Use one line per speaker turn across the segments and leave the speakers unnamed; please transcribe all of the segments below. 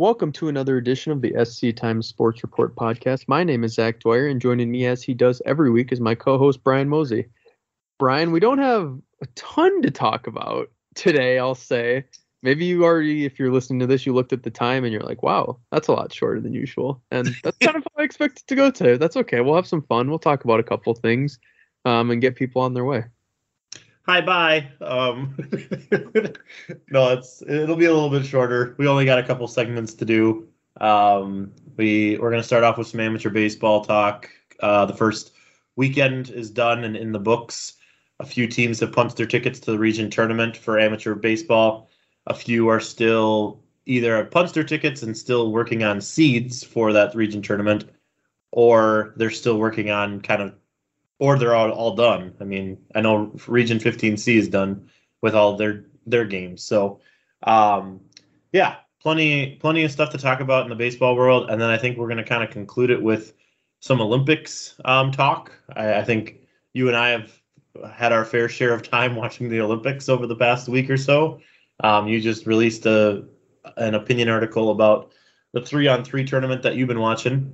Welcome to another edition of the SC Times Sports Report podcast. My name is Zach Dwyer, and joining me as he does every week is my co host, Brian Mozey. Brian, we don't have a ton to talk about today, I'll say. Maybe you already, if you're listening to this, you looked at the time and you're like, wow, that's a lot shorter than usual. And that's kind of how I expected to go today. That's okay. We'll have some fun. We'll talk about a couple things um, and get people on their way.
Hi, bye. Um, no, it's it'll be a little bit shorter. We only got a couple segments to do. Um, we we're gonna start off with some amateur baseball talk. Uh, the first weekend is done and in the books. A few teams have punched their tickets to the region tournament for amateur baseball. A few are still either have punched their tickets and still working on seeds for that region tournament, or they're still working on kind of or they're all, all done. I mean, I know Region 15C is done with all their their games. So, um, yeah, plenty plenty of stuff to talk about in the baseball world, and then I think we're going to kind of conclude it with some Olympics um, talk. I, I think you and I have had our fair share of time watching the Olympics over the past week or so. Um, you just released a an opinion article about the three on three tournament that you've been watching,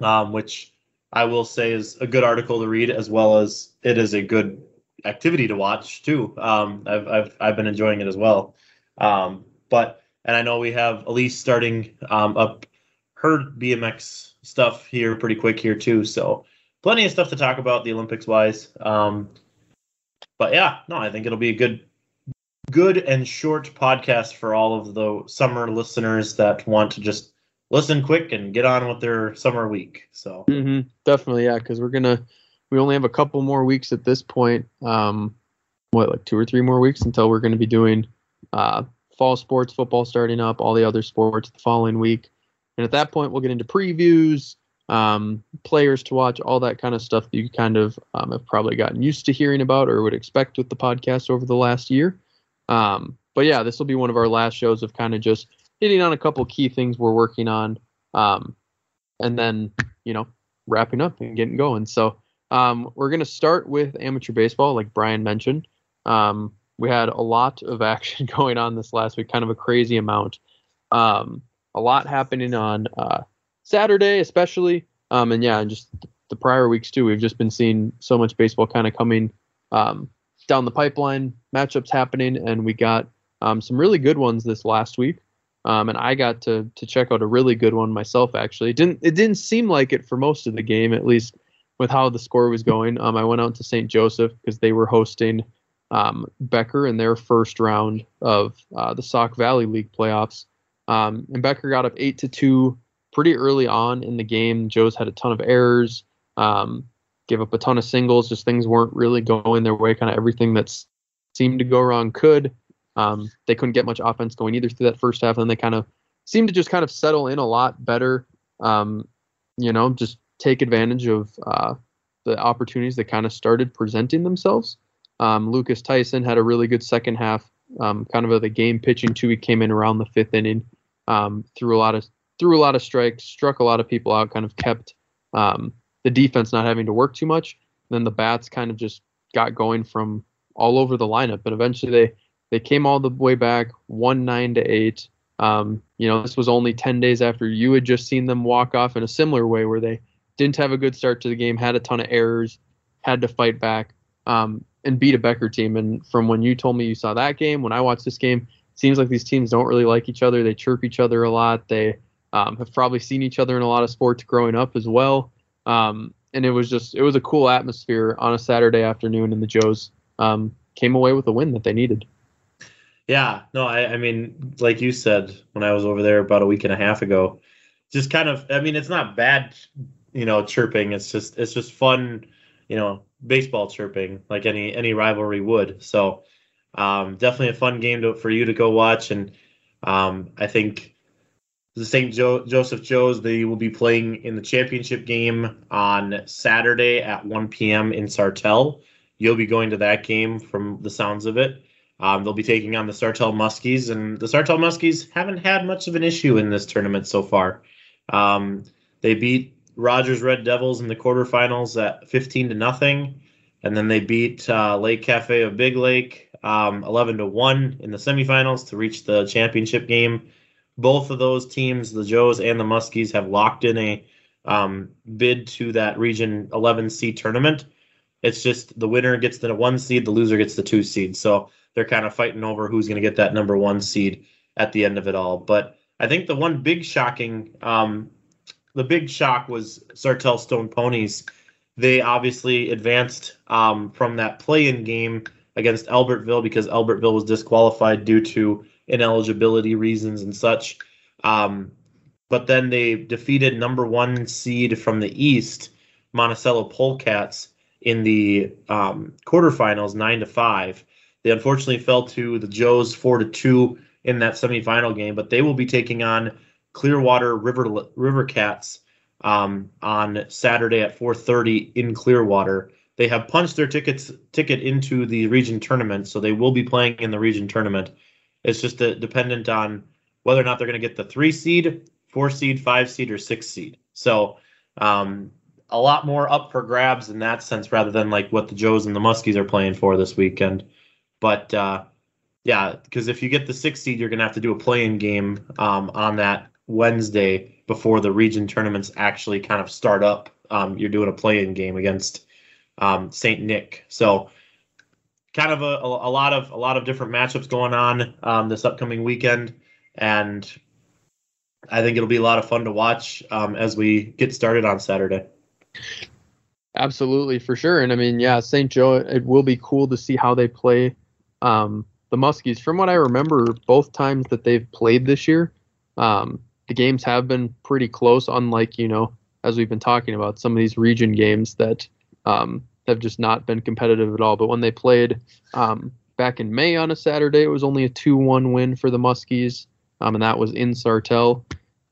um, which I will say is a good article to read as well as it is a good activity to watch too. Um, I've, I've, I've been enjoying it as well. Um, but, and I know we have Alise starting um, up her BMX stuff here pretty quick here too. So plenty of stuff to talk about the Olympics wise. Um, but yeah, no, I think it'll be a good, good and short podcast for all of the summer listeners that want to just listen quick and get on with their summer week. So
mm-hmm. definitely, yeah, because we're gonna we only have a couple more weeks at this point. Um, what like two or three more weeks until we're gonna be doing uh, fall sports, football starting up, all the other sports the following week, and at that point we'll get into previews. Um, players to watch, all that kind of stuff that you kind of um, have probably gotten used to hearing about or would expect with the podcast over the last year. Um, but yeah, this will be one of our last shows of kind of just hitting on a couple key things we're working on, um, and then you know wrapping up and getting going. So um, we're gonna start with amateur baseball, like Brian mentioned. Um, we had a lot of action going on this last week, kind of a crazy amount. Um, a lot happening on uh, Saturday, especially, um, and yeah, and just the prior weeks too. We've just been seeing so much baseball kind of coming um, down the pipeline, matchups happening, and we got um, some really good ones this last week. Um, and I got to to check out a really good one myself. Actually, it didn't it didn't seem like it for most of the game, at least with how the score was going. Um, I went out to St. Joseph because they were hosting um, Becker in their first round of uh, the Sauk Valley League playoffs. Um, and Becker got up eight to two pretty early on in the game. Joe's had a ton of errors, um, gave up a ton of singles. Just things weren't really going their way. Kind of everything that seemed to go wrong could. Um, they couldn't get much offense going either through that first half, and then they kind of seemed to just kind of settle in a lot better. Um, you know, just take advantage of uh, the opportunities that kind of started presenting themselves. Um, Lucas Tyson had a really good second half, um, kind of a, the game pitching too. He came in around the fifth inning, um, threw a lot of threw a lot of strikes, struck a lot of people out, kind of kept um, the defense not having to work too much. And then the bats kind of just got going from all over the lineup, and eventually they they came all the way back, one nine to eight. Um, you know, this was only ten days after you had just seen them walk off in a similar way, where they didn't have a good start to the game, had a ton of errors, had to fight back, um, and beat a Becker team. And from when you told me you saw that game, when I watched this game, seems like these teams don't really like each other. They chirp each other a lot. They um, have probably seen each other in a lot of sports growing up as well. Um, and it was just it was a cool atmosphere on a Saturday afternoon, and the Joes um, came away with a win that they needed.
Yeah, no, I, I mean, like you said, when I was over there about a week and a half ago, just kind of, I mean, it's not bad, you know, chirping. It's just, it's just fun, you know, baseball chirping like any any rivalry would. So, um, definitely a fun game to, for you to go watch, and um, I think the St. Jo- Joseph Joes they will be playing in the championship game on Saturday at 1 p.m. in Sartell. You'll be going to that game from the sounds of it. Um, they'll be taking on the Sartell Muskies, and the Sartell Muskies haven't had much of an issue in this tournament so far. Um, they beat Rogers Red Devils in the quarterfinals at 15 to nothing, and then they beat uh, Lake Cafe of Big Lake um, 11 to one in the semifinals to reach the championship game. both of those teams, the Joes and the Muskies, have locked in a um, bid to that Region 11 seed tournament. It's just the winner gets the one seed, the loser gets the two seed. So they're kind of fighting over who's going to get that number one seed at the end of it all. But I think the one big shocking, um, the big shock was Sartell Stone Ponies. They obviously advanced um, from that play-in game against Albertville because Albertville was disqualified due to ineligibility reasons and such. Um, but then they defeated number one seed from the East, Monticello Polecats, in the um, quarterfinals, nine to five. They unfortunately fell to the Joes four to two in that semifinal game, but they will be taking on Clearwater River River Cats um, on Saturday at 4:30 in Clearwater. They have punched their tickets ticket into the region tournament, so they will be playing in the region tournament. It's just a, dependent on whether or not they're going to get the three seed, four seed, five seed, or six seed. So um, a lot more up for grabs in that sense, rather than like what the Joes and the Muskies are playing for this weekend. But uh, yeah, because if you get the six seed, you're going to have to do a play-in game um, on that Wednesday before the region tournaments actually kind of start up. Um, you're doing a play-in game against um, Saint Nick, so kind of a, a, lot of a lot of different matchups going on um, this upcoming weekend, and I think it'll be a lot of fun to watch um, as we get started on Saturday.
Absolutely, for sure. And I mean, yeah, St. Joe, it will be cool to see how they play um, the Muskies. From what I remember, both times that they've played this year, um, the games have been pretty close, unlike, you know, as we've been talking about, some of these region games that um, have just not been competitive at all. But when they played um, back in May on a Saturday, it was only a 2 1 win for the Muskies, um, and that was in Sartell.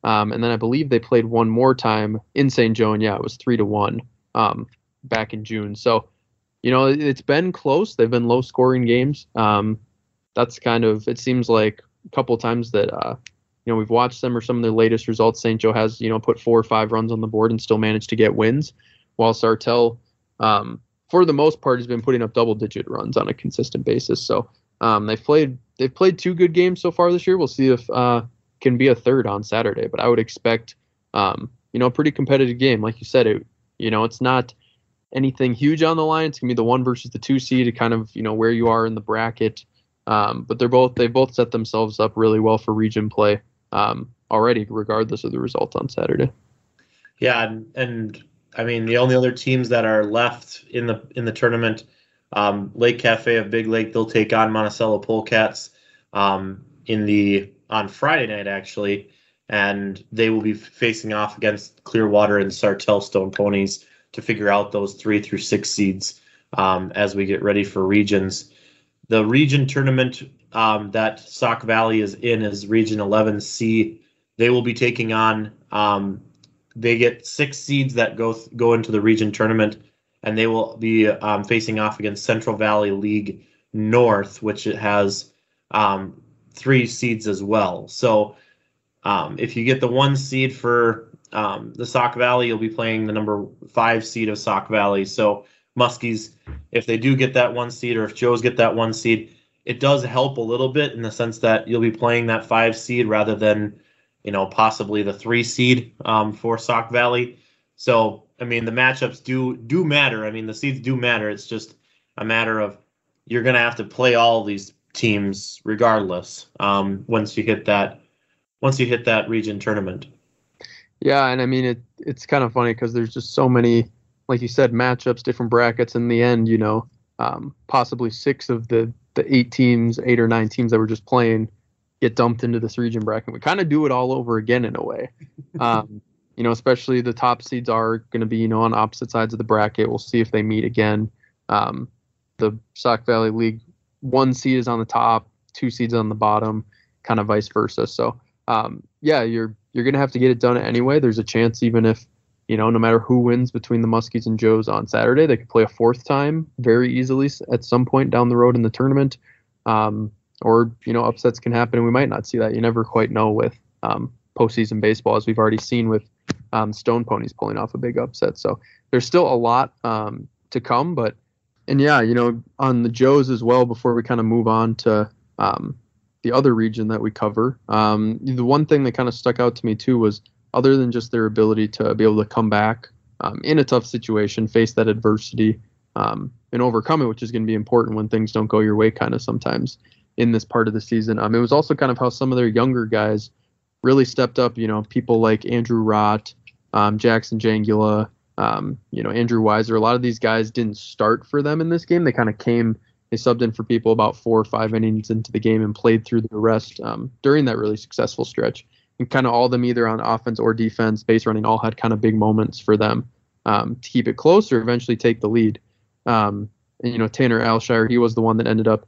Um, and then I believe they played one more time in St. Joe, and yeah, it was 3 to 1 um, back in June. So, you know, it's been close. They've been low scoring games. Um, that's kind of, it seems like a couple times that, uh, you know, we've watched them or some of their latest results. St. Joe has, you know, put four or five runs on the board and still managed to get wins, while Sartell, um, for the most part, has been putting up double digit runs on a consistent basis. So um, they've played they've played two good games so far this year. We'll see if uh, can be a third on Saturday, but I would expect um, you know a pretty competitive game. Like you said, it you know it's not anything huge on the line. It's gonna be the one versus the two seed, to kind of you know where you are in the bracket. Um, but they're both they both set themselves up really well for region play um, already, regardless of the result on Saturday.
Yeah, and, and I mean the only other teams that are left in the in the tournament, um, Lake Cafe of Big Lake, they'll take on Monticello Polecats um, in the on Friday night actually, and they will be facing off against Clearwater and Sartell Stone Ponies to figure out those three through six seeds um, as we get ready for regions. The region tournament um, that Sauk Valley is in is Region 11C. They will be taking on. Um, they get six seeds that go th- go into the region tournament, and they will be um, facing off against Central Valley League North, which it has um, three seeds as well. So um, if you get the one seed for um, the Sauk Valley, you'll be playing the number five seed of Sauk Valley. So Muskies, if they do get that one seed, or if Joe's get that one seed, it does help a little bit in the sense that you'll be playing that five seed rather than, you know, possibly the three seed um, for Sauk Valley. So I mean, the matchups do do matter. I mean, the seeds do matter. It's just a matter of you're going to have to play all these teams regardless um, once you hit that once you hit that region tournament.
Yeah, and I mean it. It's kind of funny because there's just so many, like you said, matchups, different brackets. In the end, you know, um, possibly six of the the eight teams, eight or nine teams that were just playing, get dumped into this region bracket. We kind of do it all over again in a way. Um, you know, especially the top seeds are going to be, you know, on opposite sides of the bracket. We'll see if they meet again. Um, the Sauk Valley League one seed is on the top, two seeds on the bottom, kind of vice versa. So um, yeah, you're you're gonna have to get it done anyway. There's a chance even if you know no matter who wins between the Muskies and Joes on Saturday, they could play a fourth time very easily at some point down the road in the tournament. Um, or you know upsets can happen and we might not see that. You never quite know with um, postseason baseball, as we've already seen with um, Stone Ponies pulling off a big upset. So there's still a lot um, to come, but and yeah, you know, on the Joes as well. Before we kind of move on to um, the other region that we cover. Um, the one thing that kind of stuck out to me too was other than just their ability to be able to come back um, in a tough situation, face that adversity, um, and overcome it, which is going to be important when things don't go your way, kind of sometimes in this part of the season. Um, it was also kind of how some of their younger guys really stepped up. You know, people like Andrew Rott, um, Jackson Jangula, um, you know, Andrew Weiser. A lot of these guys didn't start for them in this game. They kind of came, they subbed in for people about four or five innings into the game and played through the rest um, during that really successful stretch. And kind of all of them, either on offense or defense, base running, all had kind of big moments for them um, to keep it close or eventually take the lead. Um, and you know, Tanner Alshire, he was the one that ended up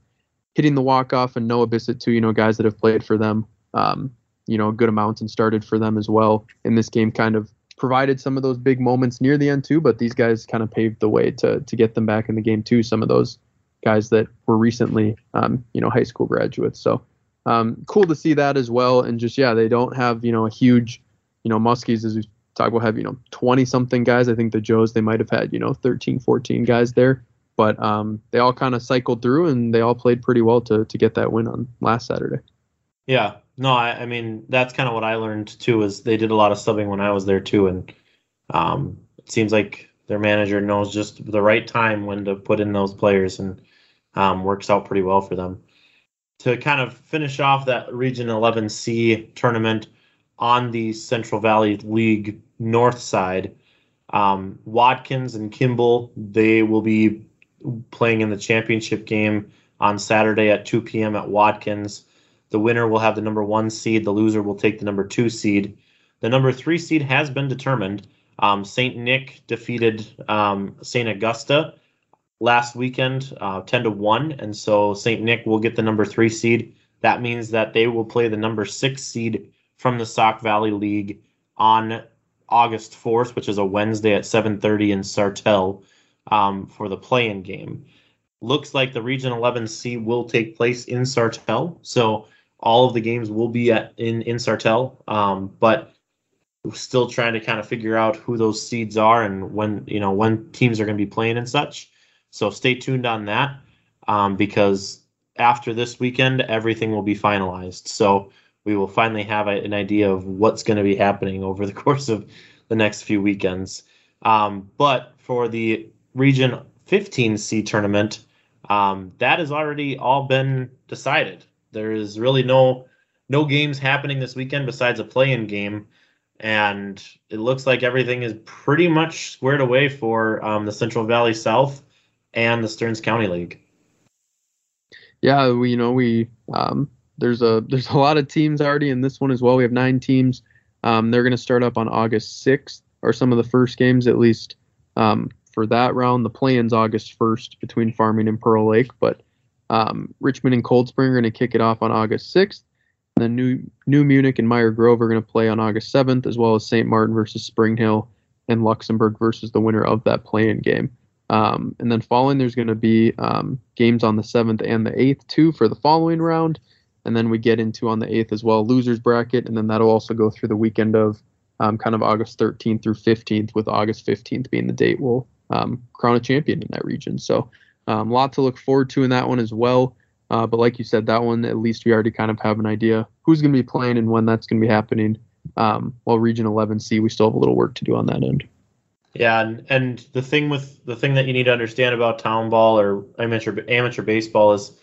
hitting the walk off, and Noah Bissett too. You know, guys that have played for them, um, you know, good amount and started for them as well in this game. Kind of provided some of those big moments near the end too, but these guys kind of paved the way to to get them back in the game too. Some of those guys that were recently, um, you know, high school graduates. So um, cool to see that as well. And just yeah, they don't have you know a huge, you know, Muskies as we talk about have you know 20 something guys. I think the Joes they might have had you know 13, 14 guys there, but um, they all kind of cycled through and they all played pretty well to to get that win on last Saturday.
Yeah, no, I, I mean that's kind of what I learned too. Is they did a lot of subbing when I was there too, and um, it seems like their manager knows just the right time when to put in those players, and um, works out pretty well for them. To kind of finish off that Region 11C tournament on the Central Valley League North side, um, Watkins and Kimball they will be playing in the championship game on Saturday at 2 p.m. at Watkins. The winner will have the number one seed. The loser will take the number two seed. The number three seed has been determined. Um, St. Nick defeated um, St. Augusta last weekend, uh, 10 to 1. And so St. Nick will get the number three seed. That means that they will play the number six seed from the Sauk Valley League on August 4th, which is a Wednesday at 7:30 in Sartell um, for the play-in game. Looks like the Region 11C will take place in Sartell, so all of the games will be at in in Sartell, um, but still trying to kind of figure out who those seeds are and when you know when teams are going to be playing and such. So stay tuned on that um, because after this weekend, everything will be finalized. So we will finally have a, an idea of what's going to be happening over the course of the next few weekends. Um, but for the Region 15C tournament, um, that has already all been decided. There is really no no games happening this weekend besides a play-in game, and it looks like everything is pretty much squared away for um, the Central Valley South and the Stearns County League.
Yeah, we you know we um, there's a there's a lot of teams already in this one as well. We have nine teams. Um, they're going to start up on August 6th, or some of the first games at least um, for that round. The play-in's August 1st between Farming and Pearl Lake, but um, Richmond and Cold Spring are going to kick it off on August 6th. And then New New Munich and Meire Grove are going to play on August 7th, as well as St. Martin versus Spring Hill and Luxembourg versus the winner of that play-in game. Um, and then following, there's going to be um, games on the 7th and the 8th too for the following round. And then we get into on the 8th as well losers bracket. And then that'll also go through the weekend of um, kind of august 13th through 15th with august 15th being the date we'll um, crown a champion in that region. So a um, lot to look forward to in that one as well. Uh, but like you said that one at least we already kind of have an idea who's going to be playing and when that's going to be happening. Um, while region 11c we still have a little work to do on that end
yeah, and, and the thing with the thing that you need to understand about town ball or amateur amateur baseball is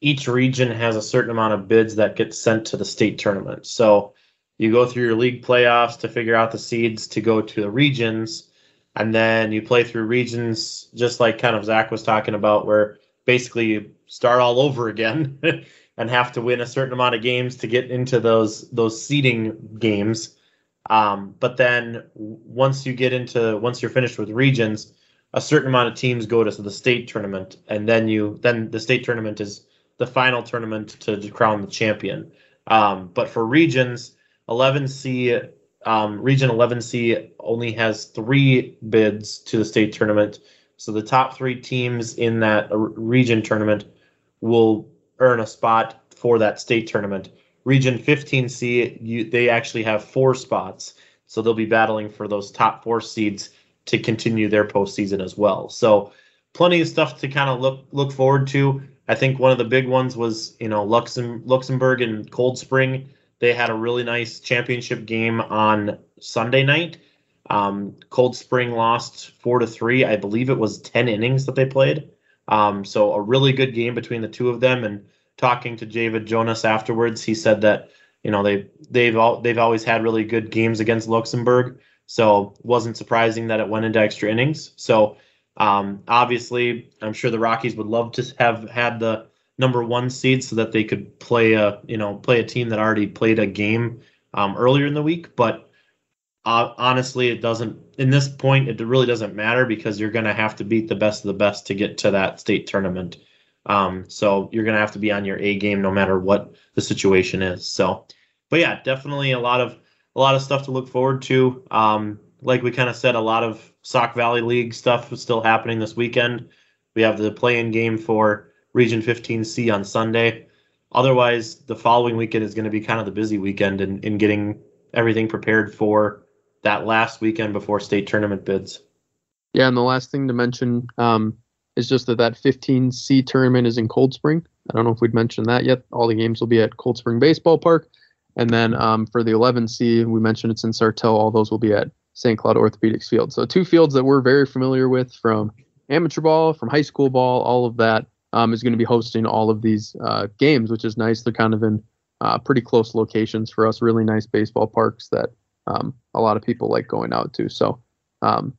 each region has a certain amount of bids that get sent to the state tournament. So you go through your league playoffs to figure out the seeds to go to the regions, and then you play through regions just like kind of Zach was talking about, where basically you start all over again and have to win a certain amount of games to get into those those seeding games. Um, but then once you get into once you're finished with regions, a certain amount of teams go to the state tournament, and then you then the state tournament is the final tournament to, crown the champion. Um, but for regions, 11C, um, Region 11C only has three bids to the state tournament. So the top three teams in that region tournament will earn a spot for that state tournament. Region 15C, you, they actually have four spots, so they'll be battling for those top four seeds to continue their postseason as well. So plenty of stuff to kind of look look forward to I think one of the big ones was you know Luxem- Luxembourg and Cold Spring. They had a really nice championship game on Sunday night. Um, Cold Spring lost four to three. I believe it was ten innings that they played. Um, so a really good game between the two of them. And talking to David Jonas afterwards, he said that you know they they've all they've always had really good games against Luxembourg. So wasn't surprising that it went into extra innings. So um, obviously, I'm sure the Rockies would love to have had the number one seed so that they could play a you know play a team that already played a game um, earlier in the week. But uh, honestly, it doesn't. In this point, it really doesn't matter because you're going to have to beat the best of the best to get to that state tournament. Um, so you're going to have to be on your A game no matter what the situation is. So, but yeah, definitely a lot of a lot of stuff to look forward to. Um, like we kind of said, a lot of Sauk Valley League stuff is still happening this weekend. We have the play-in game for Region 15C on Sunday. Otherwise, the following weekend is going to be kind of the busy weekend in, in getting everything prepared for that last weekend before state tournament bids.
Yeah, and the last thing to mention um, is just that that 15C tournament is in Cold Spring. I don't know if we'd mentioned that yet. All the games will be at Cold Spring Baseball Park. And then um, for the 11C, we mentioned it's in Sartell. All those will be at St. Cloud Orthopedics Field. So two fields that we're very familiar with from amateur ball, from high school ball, all of that um, is going to be hosting all of these uh, games, which is nice. They're kind of in uh, pretty close locations for us, really nice baseball parks that um, a lot of people like going out to. So um,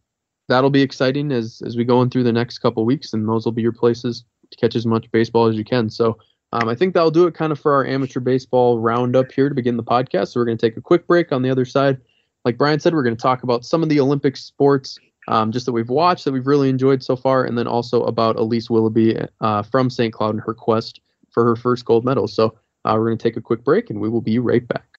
that'll be exciting as as we go in through the next couple weeks, and those will be your places to catch as much baseball as you can. So um, I think that'll do it kind of for our amateur baseball roundup here to begin the podcast. So we're going to take a quick break on the other side like Brian said, we're going to talk about some of the Olympic sports um, just that we've watched that we've really enjoyed so far, and then also about Alise Willoughby uh, from St. Cloud and her quest for her first gold medal. So uh, we're going to take a quick break, and we will be right back.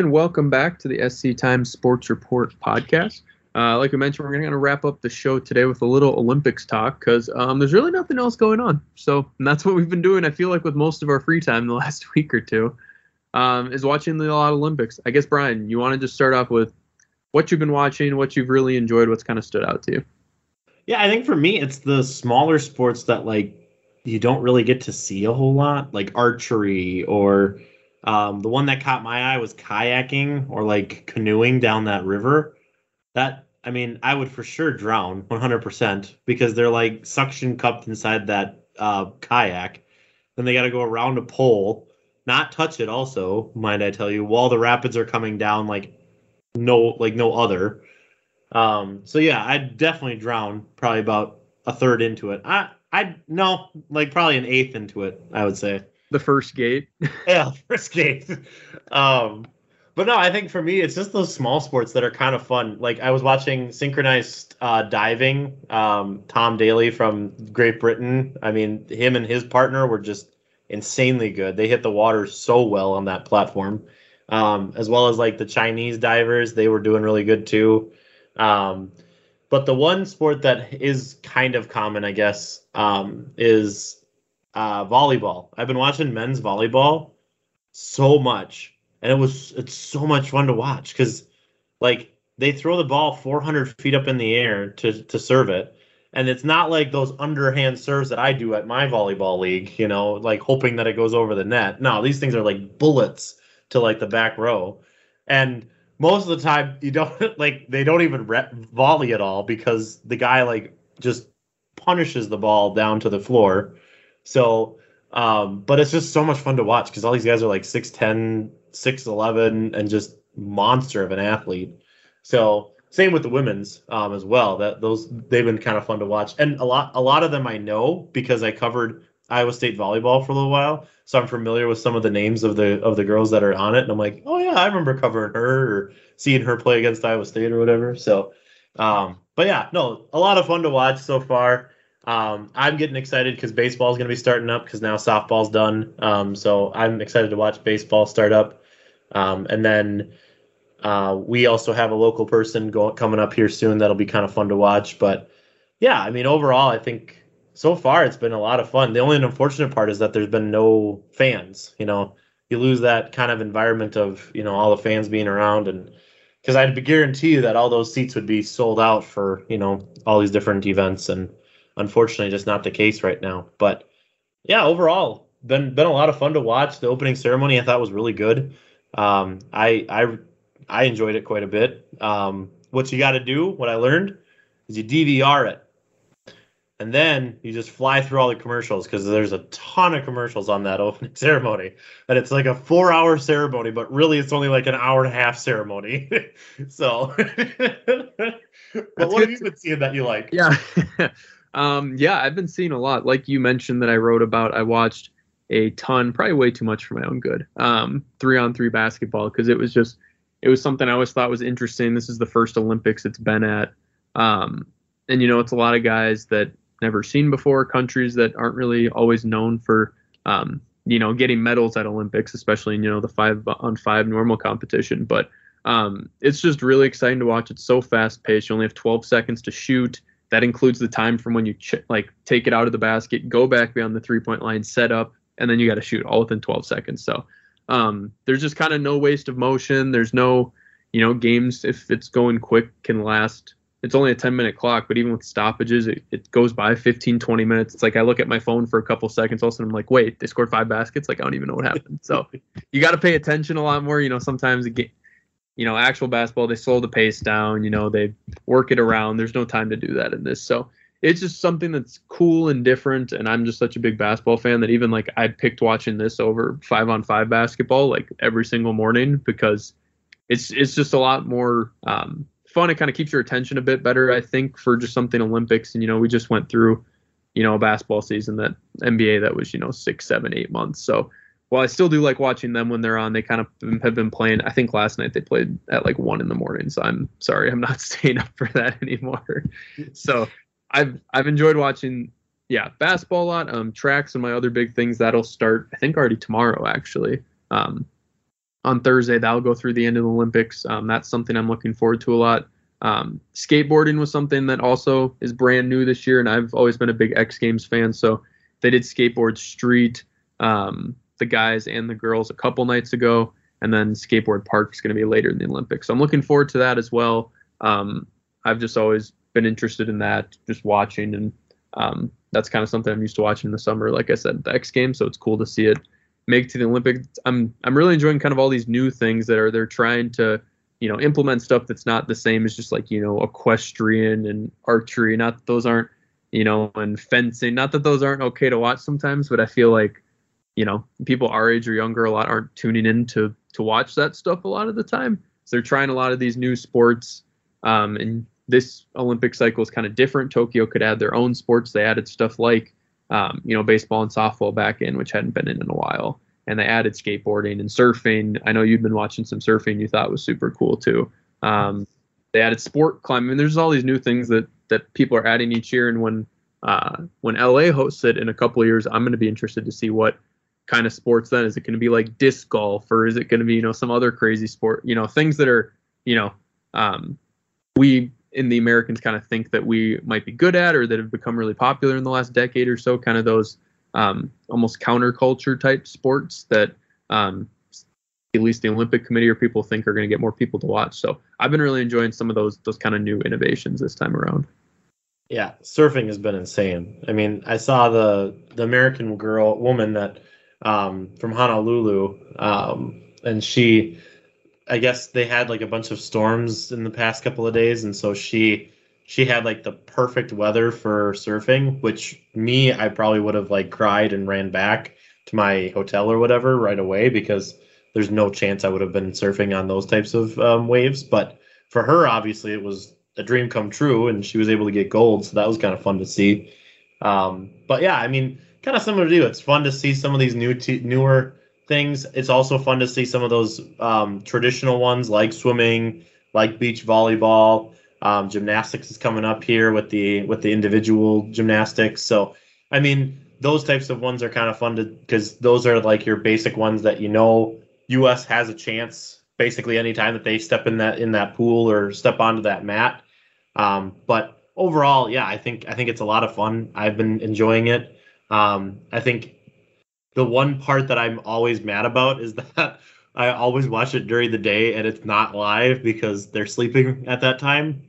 And welcome back to the SC Times Sports Report podcast. Uh, like we mentioned, we're going to wrap up the show today with a little Olympics talk because um, there's really nothing else going on. So that's what we've been doing. I feel like with most of our free time the last week or two um, is watching the lot Olympics. I guess Brian, you want to just start off with what you've been watching, what you've really enjoyed, what's kind of stood out to you.
Yeah, I think for me, it's the smaller sports that like you don't really get to see a whole lot, like archery or um, the one that caught my eye was kayaking or like canoeing down that river. That I mean, I would for sure drown 100% because they're like suction cupped inside that uh, kayak. Then they got to go around a pole, not touch it. Also, mind I tell you, while the rapids are coming down, like no, like no other. Um, so yeah, I'd definitely drown probably about a third into it. I, I no, like probably an eighth into it. I would say
the first gate.
yeah, first gate. Um, but no, I think for me, it's just those small sports that are kind of fun. Like I was watching synchronized uh, diving. Um, Tom Daley from Great Britain. I mean, him and his partner were just insanely good. They hit the water so well on that platform. Um, as well as like the Chinese divers, they were doing really good too. Um, but the one sport that is kind of common, I guess, um, is uh, volleyball. I've been watching men's volleyball so much, and it was it's so much fun to watch because like they throw the ball 400 feet up in the air to to serve it, and it's not like those underhand serves that I do at my volleyball league. You know, like hoping that it goes over the net. No, these things are like bullets to like the back row, and most of the time you don't like they don't even re- volley at all because the guy like just punishes the ball down to the floor so, um, but it's just so much fun to watch because all these guys are like 6'10, 6'11, and just monster of an athlete. So, same with the women's um, as well. That those they've been kind of fun to watch, and a lot a lot of them I know because I covered Iowa State volleyball for a little while, so I'm familiar with some of the names of the of the girls that are on it, and I'm like, oh yeah, I remember covering her or seeing her play against Iowa State or whatever. So, um, but yeah, no, a lot of fun to watch so far. Um, I'm getting excited because baseball is going to be starting up because now softball's done. Um, so I'm excited to watch baseball start up. Um, and then Uh, we also have a local person going coming up here soon that'll be kind of fun to watch. But yeah, I mean, overall, I think so far it's been a lot of fun. The only unfortunate part is that there's been no fans. You know, you lose that kind of environment of you know all the fans being around and because I'd guarantee you that all those seats would be sold out for you know all these different events, and unfortunately, just not the case right now. But yeah, overall, been been a lot of fun to watch. The opening ceremony I thought was really good. Um, I I I enjoyed it quite a bit. Um, what you got to do, what I learned, is you DVR it and then you just fly through all the commercials because there's a ton of commercials on that opening ceremony and it's like a four hour ceremony but really it's only like an hour and a half ceremony so but what have you been seeing that you like
yeah um yeah i've been seeing a lot like you mentioned that i wrote about i watched a ton probably way too much for my own good um three on three basketball because it was just it was something i always thought was interesting this is the first olympics it's been at um and you know it's a lot of guys that never seen before, countries that aren't really always known for, um, you know, getting medals at Olympics, especially in, you know, the five on five normal competition. But um, it's just really exciting to watch. It's so fast paced. You only have 12 seconds to shoot. That includes the time from when you ch- like take it out of the basket, go back beyond the three point line, set up, and then you got to shoot all within 12 seconds. So um, there's just kind of no waste of motion. There's no, you know, games if it's going quick can last it's only a 10 minute clock, but even with stoppages, it, it goes by 15, 20 minutes. It's like I look at my phone for a couple seconds, all of a sudden I'm like, wait, they scored five baskets. Like I don't even know what happened. So you got to pay attention a lot more. You know, sometimes get, you know, actual basketball, they slow the pace down. You know, they work it around. There's no time to do that in this. So it's just something that's cool and different. And I'm just such a big basketball fan that even like I picked watching this over five on five basketball like every single morning because it's it's just a lot more um, fun. It kind of keeps your attention a bit better, I think, for just something Olympics. And you know, we just went through, you know, a basketball season that NBA that was you know six, seven, eight months. So while I still do like watching them when they're on, they kind of have been playing. I think last night they played at like one in the morning. So I'm sorry, I'm not staying up for that anymore. so I've I've enjoyed watching. Yeah, basketball a lot. Um, tracks and my other big things that'll start. I think already tomorrow actually. Um, on Thursday. That'll go through the end of the Olympics. Um, that's something I'm looking forward to a lot. Um, skateboarding was something that also is brand new this year, and I've always been a big X Games fan. So they did skateboard street, um, the guys and the girls, a couple nights ago, and then skateboard park is going to be later in the Olympics. So I'm looking forward to that as well. Um, I've just always been interested in that, just watching, and um, that's kind of something I'm used to watching in the summer. Like I said, the X Games, so it's cool to see it make to the Olympics. I'm I'm really enjoying kind of all these new things that are they're trying to you know implement stuff that's not the same as just like you know equestrian and archery. Not that those aren't you know and fencing. Not that those aren't okay to watch sometimes, but I feel like you know people our age or younger a lot aren't tuning in to to watch that stuff a lot of the time. So they're trying a lot of these new sports. Um, and this Olympic cycle is kind of different. Tokyo could add their own sports. They added stuff like um, you know, baseball and softball back in, which hadn't been in in a while. And they added skateboarding and surfing. I know you've been watching some surfing. You thought was super cool too. Um, they added sport climbing. There's all these new things that that people are adding each year. And when uh, when LA hosts it in a couple of years, I'm going to be interested to see what kind of sports then is it going to be like disc golf or is it going to be you know some other crazy sport you know things that are you know um, we in the Americans kind of think that we might be good at or that have become really popular in the last decade or so, kind of those um, almost counterculture type sports that um, at least the Olympic Committee or people think are going to get more people to watch. So I've been really enjoying some of those those kind of new innovations this time around.
Yeah, surfing has been insane. I mean, I saw the the American girl woman that um, from Honolulu, um, and she I guess they had like a bunch of storms in the past couple of days, and so she she had like the perfect weather for surfing. Which me, I probably would have like cried and ran back to my hotel or whatever right away because there's no chance I would have been surfing on those types of um, waves. But for her, obviously, it was a dream come true, and she was able to get gold, so that was kind of fun to see. Um, but yeah, I mean, kind of similar to you. It's fun to see some of these new t- newer things. It's also fun to see some of those um, traditional ones like swimming, like beach volleyball. Um, gymnastics is coming up here with the with the individual gymnastics. So I mean, those types of ones are kind of fun to because those are like your basic ones that you know U.S. has a chance basically anytime that they step in that in that pool or step onto that mat. Um, but overall, yeah, I think I think it's a lot of fun. I've been enjoying it. Um, I think the one part that I'm always mad about is that I always watch it during the day and it's not live because they're sleeping at that time.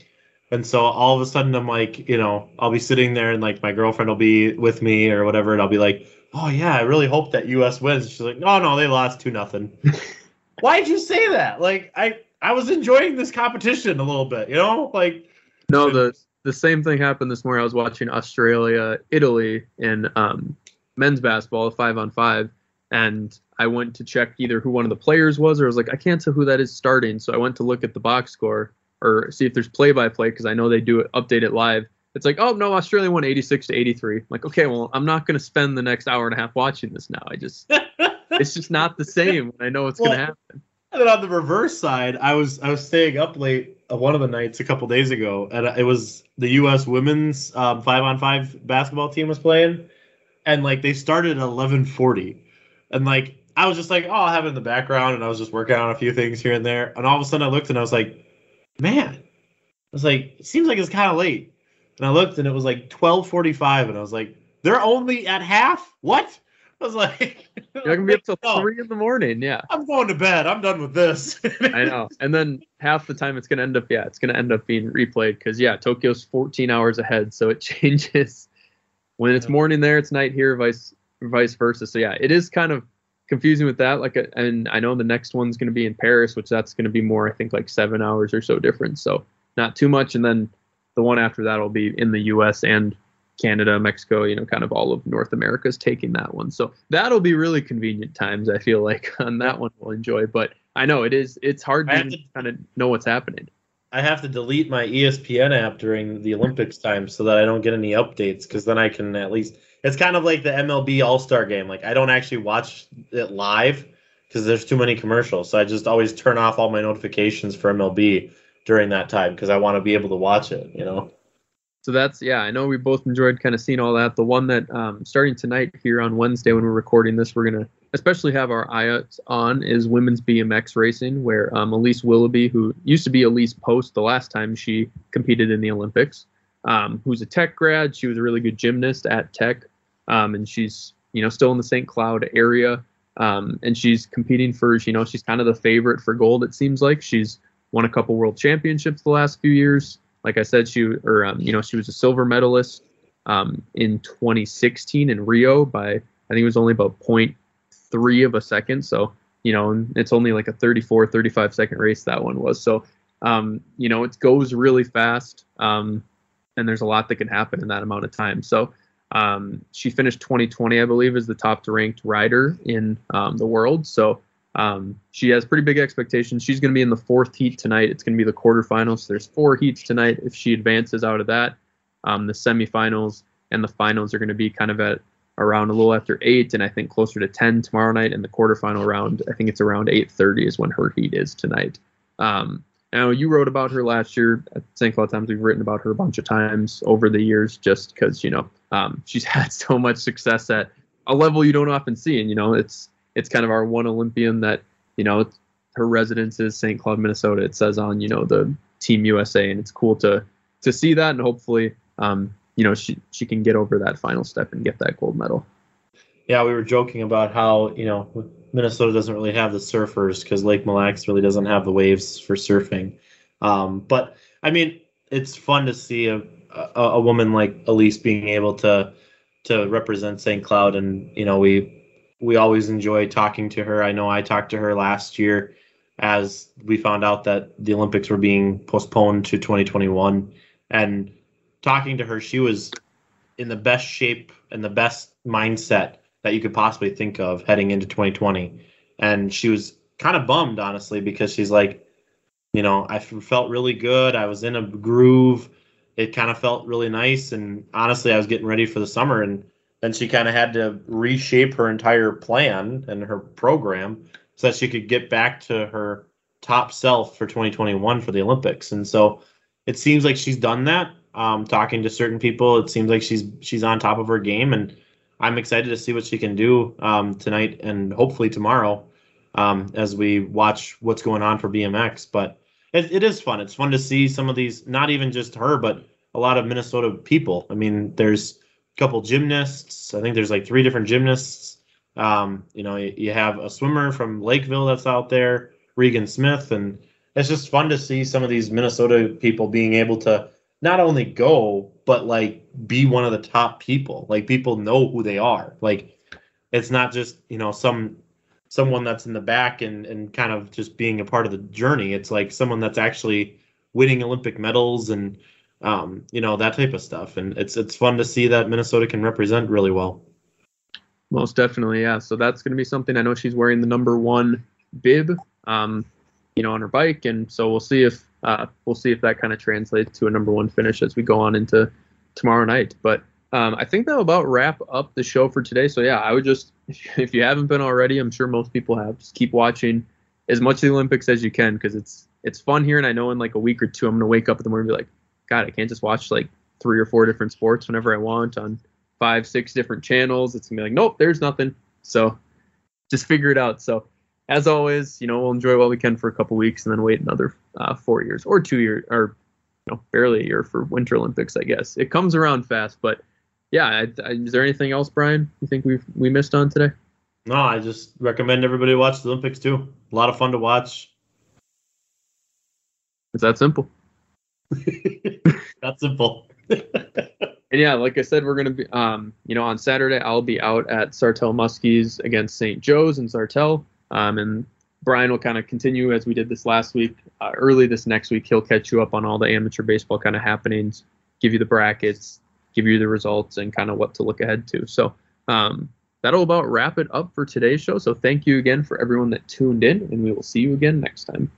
And so all of a sudden I'm like, you know, I'll be sitting there and like my girlfriend will be with me or whatever, and I'll be like, Oh yeah, I really hope that US wins. She's like, No, no, they lost two nothing. Why'd you say that? Like I I was enjoying this competition a little bit, you know? Like
No, the the same thing happened this morning. I was watching Australia, Italy in um, men's basketball, five on five, and I went to check either who one of the players was, or I was like, I can't tell who that is starting. So I went to look at the box score or see if there's play by play because I know they do it, update it live. It's like, oh no, Australia won 86 to 83. I'm like, okay, well, I'm not going to spend the next hour and a half watching this now. I just, it's just not the same. I know it's well, going to happen.
And then on the reverse side, I was I was staying up late one of the nights a couple days ago, and it was the U.S. women's um, five on five basketball team was playing, and like they started at 11:40, and like I was just like, oh, I'll have it in the background, and I was just working on a few things here and there, and all of a sudden I looked and I was like, man, I was like, it seems like it's kind of late, and I looked and it was like 12:45, and I was like, they're only at half, what? I was like,
you're gonna be up till no, three in the morning. Yeah,
I'm going to bed. I'm done with this.
I know. And then half the time it's gonna end up, yeah, it's gonna end up being replayed because yeah, Tokyo's 14 hours ahead, so it changes. When it's morning there, it's night here, vice vice versa. So yeah, it is kind of confusing with that. Like, uh, and I know the next one's gonna be in Paris, which that's gonna be more, I think, like seven hours or so difference. So not too much. And then the one after that will be in the U.S. and Canada, Mexico, you know, kind of all of North America is taking that one. So that'll be really convenient times. I feel like on that one we'll enjoy. But I know it is. It's hard to, to kind of know what's happening.
I have to delete my ESPN app during the Olympics time so that I don't get any updates because then I can at least. It's kind of like the MLB All Star Game. Like I don't actually watch it live because there's too many commercials. So I just always turn off all my notifications for MLB during that time because I want to be able to watch it. You know
so that's yeah i know we both enjoyed kind of seeing all that. The one that um, starting tonight here on wednesday when we're recording this we're going to especially have our eyes on is women's bmx racing where um, alise willoughby who used to be alise post the last time she competed in the olympics um, who's a tech grad. She was a really good gymnast at tech um, and she's you know still in the st cloud area um, and she's competing for you know she's kind of the favorite for gold it seems like. She's won a couple world championships the last few years like I said, she or um, you know she was a silver medalist um, in 2016 in Rio by I think it was only about 0.3 of a second. So you know it's only like a 34, 35 second race that one was. So um, you know it goes really fast, um, and there's a lot that can happen in that amount of time. So um, she finished 2020, I believe, as the top ranked rider in um, the world. So um, she has pretty big expectations. She's going to be in the fourth heat tonight. It's going to be the quarterfinals. There's four heats tonight. If she advances out of that, um, the semifinals and the finals are going to be kind of at around a little after eight, and I think closer to ten tomorrow night. And the quarterfinal round, I think it's around 8:30 is when her heat is tonight. Um, now you wrote about her last year at St. Cloud Times. We've written about her a bunch of times over the years, just because you know um, she's had so much success at a level you don't often see, and you know it's it's kind of our one Olympian that you know her residence is St. Cloud, Minnesota. It says on you know the Team USA, and it's cool to to see that, and hopefully, um, you know, she she can get over that final step and get that gold medal.
Yeah, we were joking about how you know Minnesota doesn't really have the surfers because Lake Mille Lacs really doesn't have the waves for surfing. Um, but I mean, it's fun to see a, a, a woman like Alise being able to to represent St. Cloud, and you know we we always enjoy talking to her. I know I talked to her last year as we found out that the Olympics were being postponed to 2021. And talking to her, she was in the best shape and the best mindset that you could possibly think of heading into 2020. And she was kind of bummed, honestly, because she's like, you know, I felt really good. I was in a groove. It kind of felt really nice. And honestly, I was getting ready for the summer. And then she kind of had to reshape her entire plan and her program so that she could get back to her top self for 2021 for the Olympics. And so it seems like she's done that. Um, talking to certain people, it seems like she's she's on top of her game, and I'm excited to see what she can do um, tonight and hopefully tomorrow um, as we watch what's going on for BMX. But it, it is fun. It's fun to see some of these, not even just her, but a lot of Minnesota people. I mean, there's couple gymnasts. I think there's like three different gymnasts. Um, you know, you, you have a swimmer from Lakeville that's out there, Regan Smith, and it's just fun to see some of these Minnesota people being able to not only go but like be one of the top people. Like people know who they are. Like it's not just you know some someone that's in the back and and kind of just being a part of the journey. It's like someone that's actually winning Olympic medals and um, you know that type of stuff. And it's it's fun to see that Minnesota can represent really well.
Most definitely, yeah. So that's going to be something. I know she's wearing the number one bib, um, you know, on her bike, and so we'll see if uh, we'll see if that kind of translates to a number one finish as we go on into tomorrow night. But um, I think that'll about wrap up the show for today. So yeah, I would just, if you haven't been already, I'm sure most people have, just keep watching as much of the Olympics as you can because it's it's fun here. And I know in like a week or two, I'm gonna wake up in the morning and be like, God, I can't just watch like three or four different sports whenever I want on five, six different channels. It's gonna be like, nope, there's nothing. So just figure it out. So as always, you know, we'll enjoy what we can for a couple weeks and then wait another uh, four years or two years or you know barely a year for Winter Olympics. I guess it comes around fast, but yeah. I, I, is there anything else, Brian? You think we we missed on today?
No, I just recommend everybody watch the Olympics too. A lot of fun to watch.
It's that simple.
that simple.
and yeah, like I said, we're gonna be, um, you know, on Saturday I'll be out at Sartell Muskies against St. Joe's in Sartell. Um, and Brian will kind of continue as we did this last week. Uh, early this next week, he'll catch you up on all the amateur baseball kind of happenings, give you the brackets, give you the results, and kind of what to look ahead to. So um, that'll about wrap it up for today's show. So thank you again for everyone that tuned in, and we will see you again next time.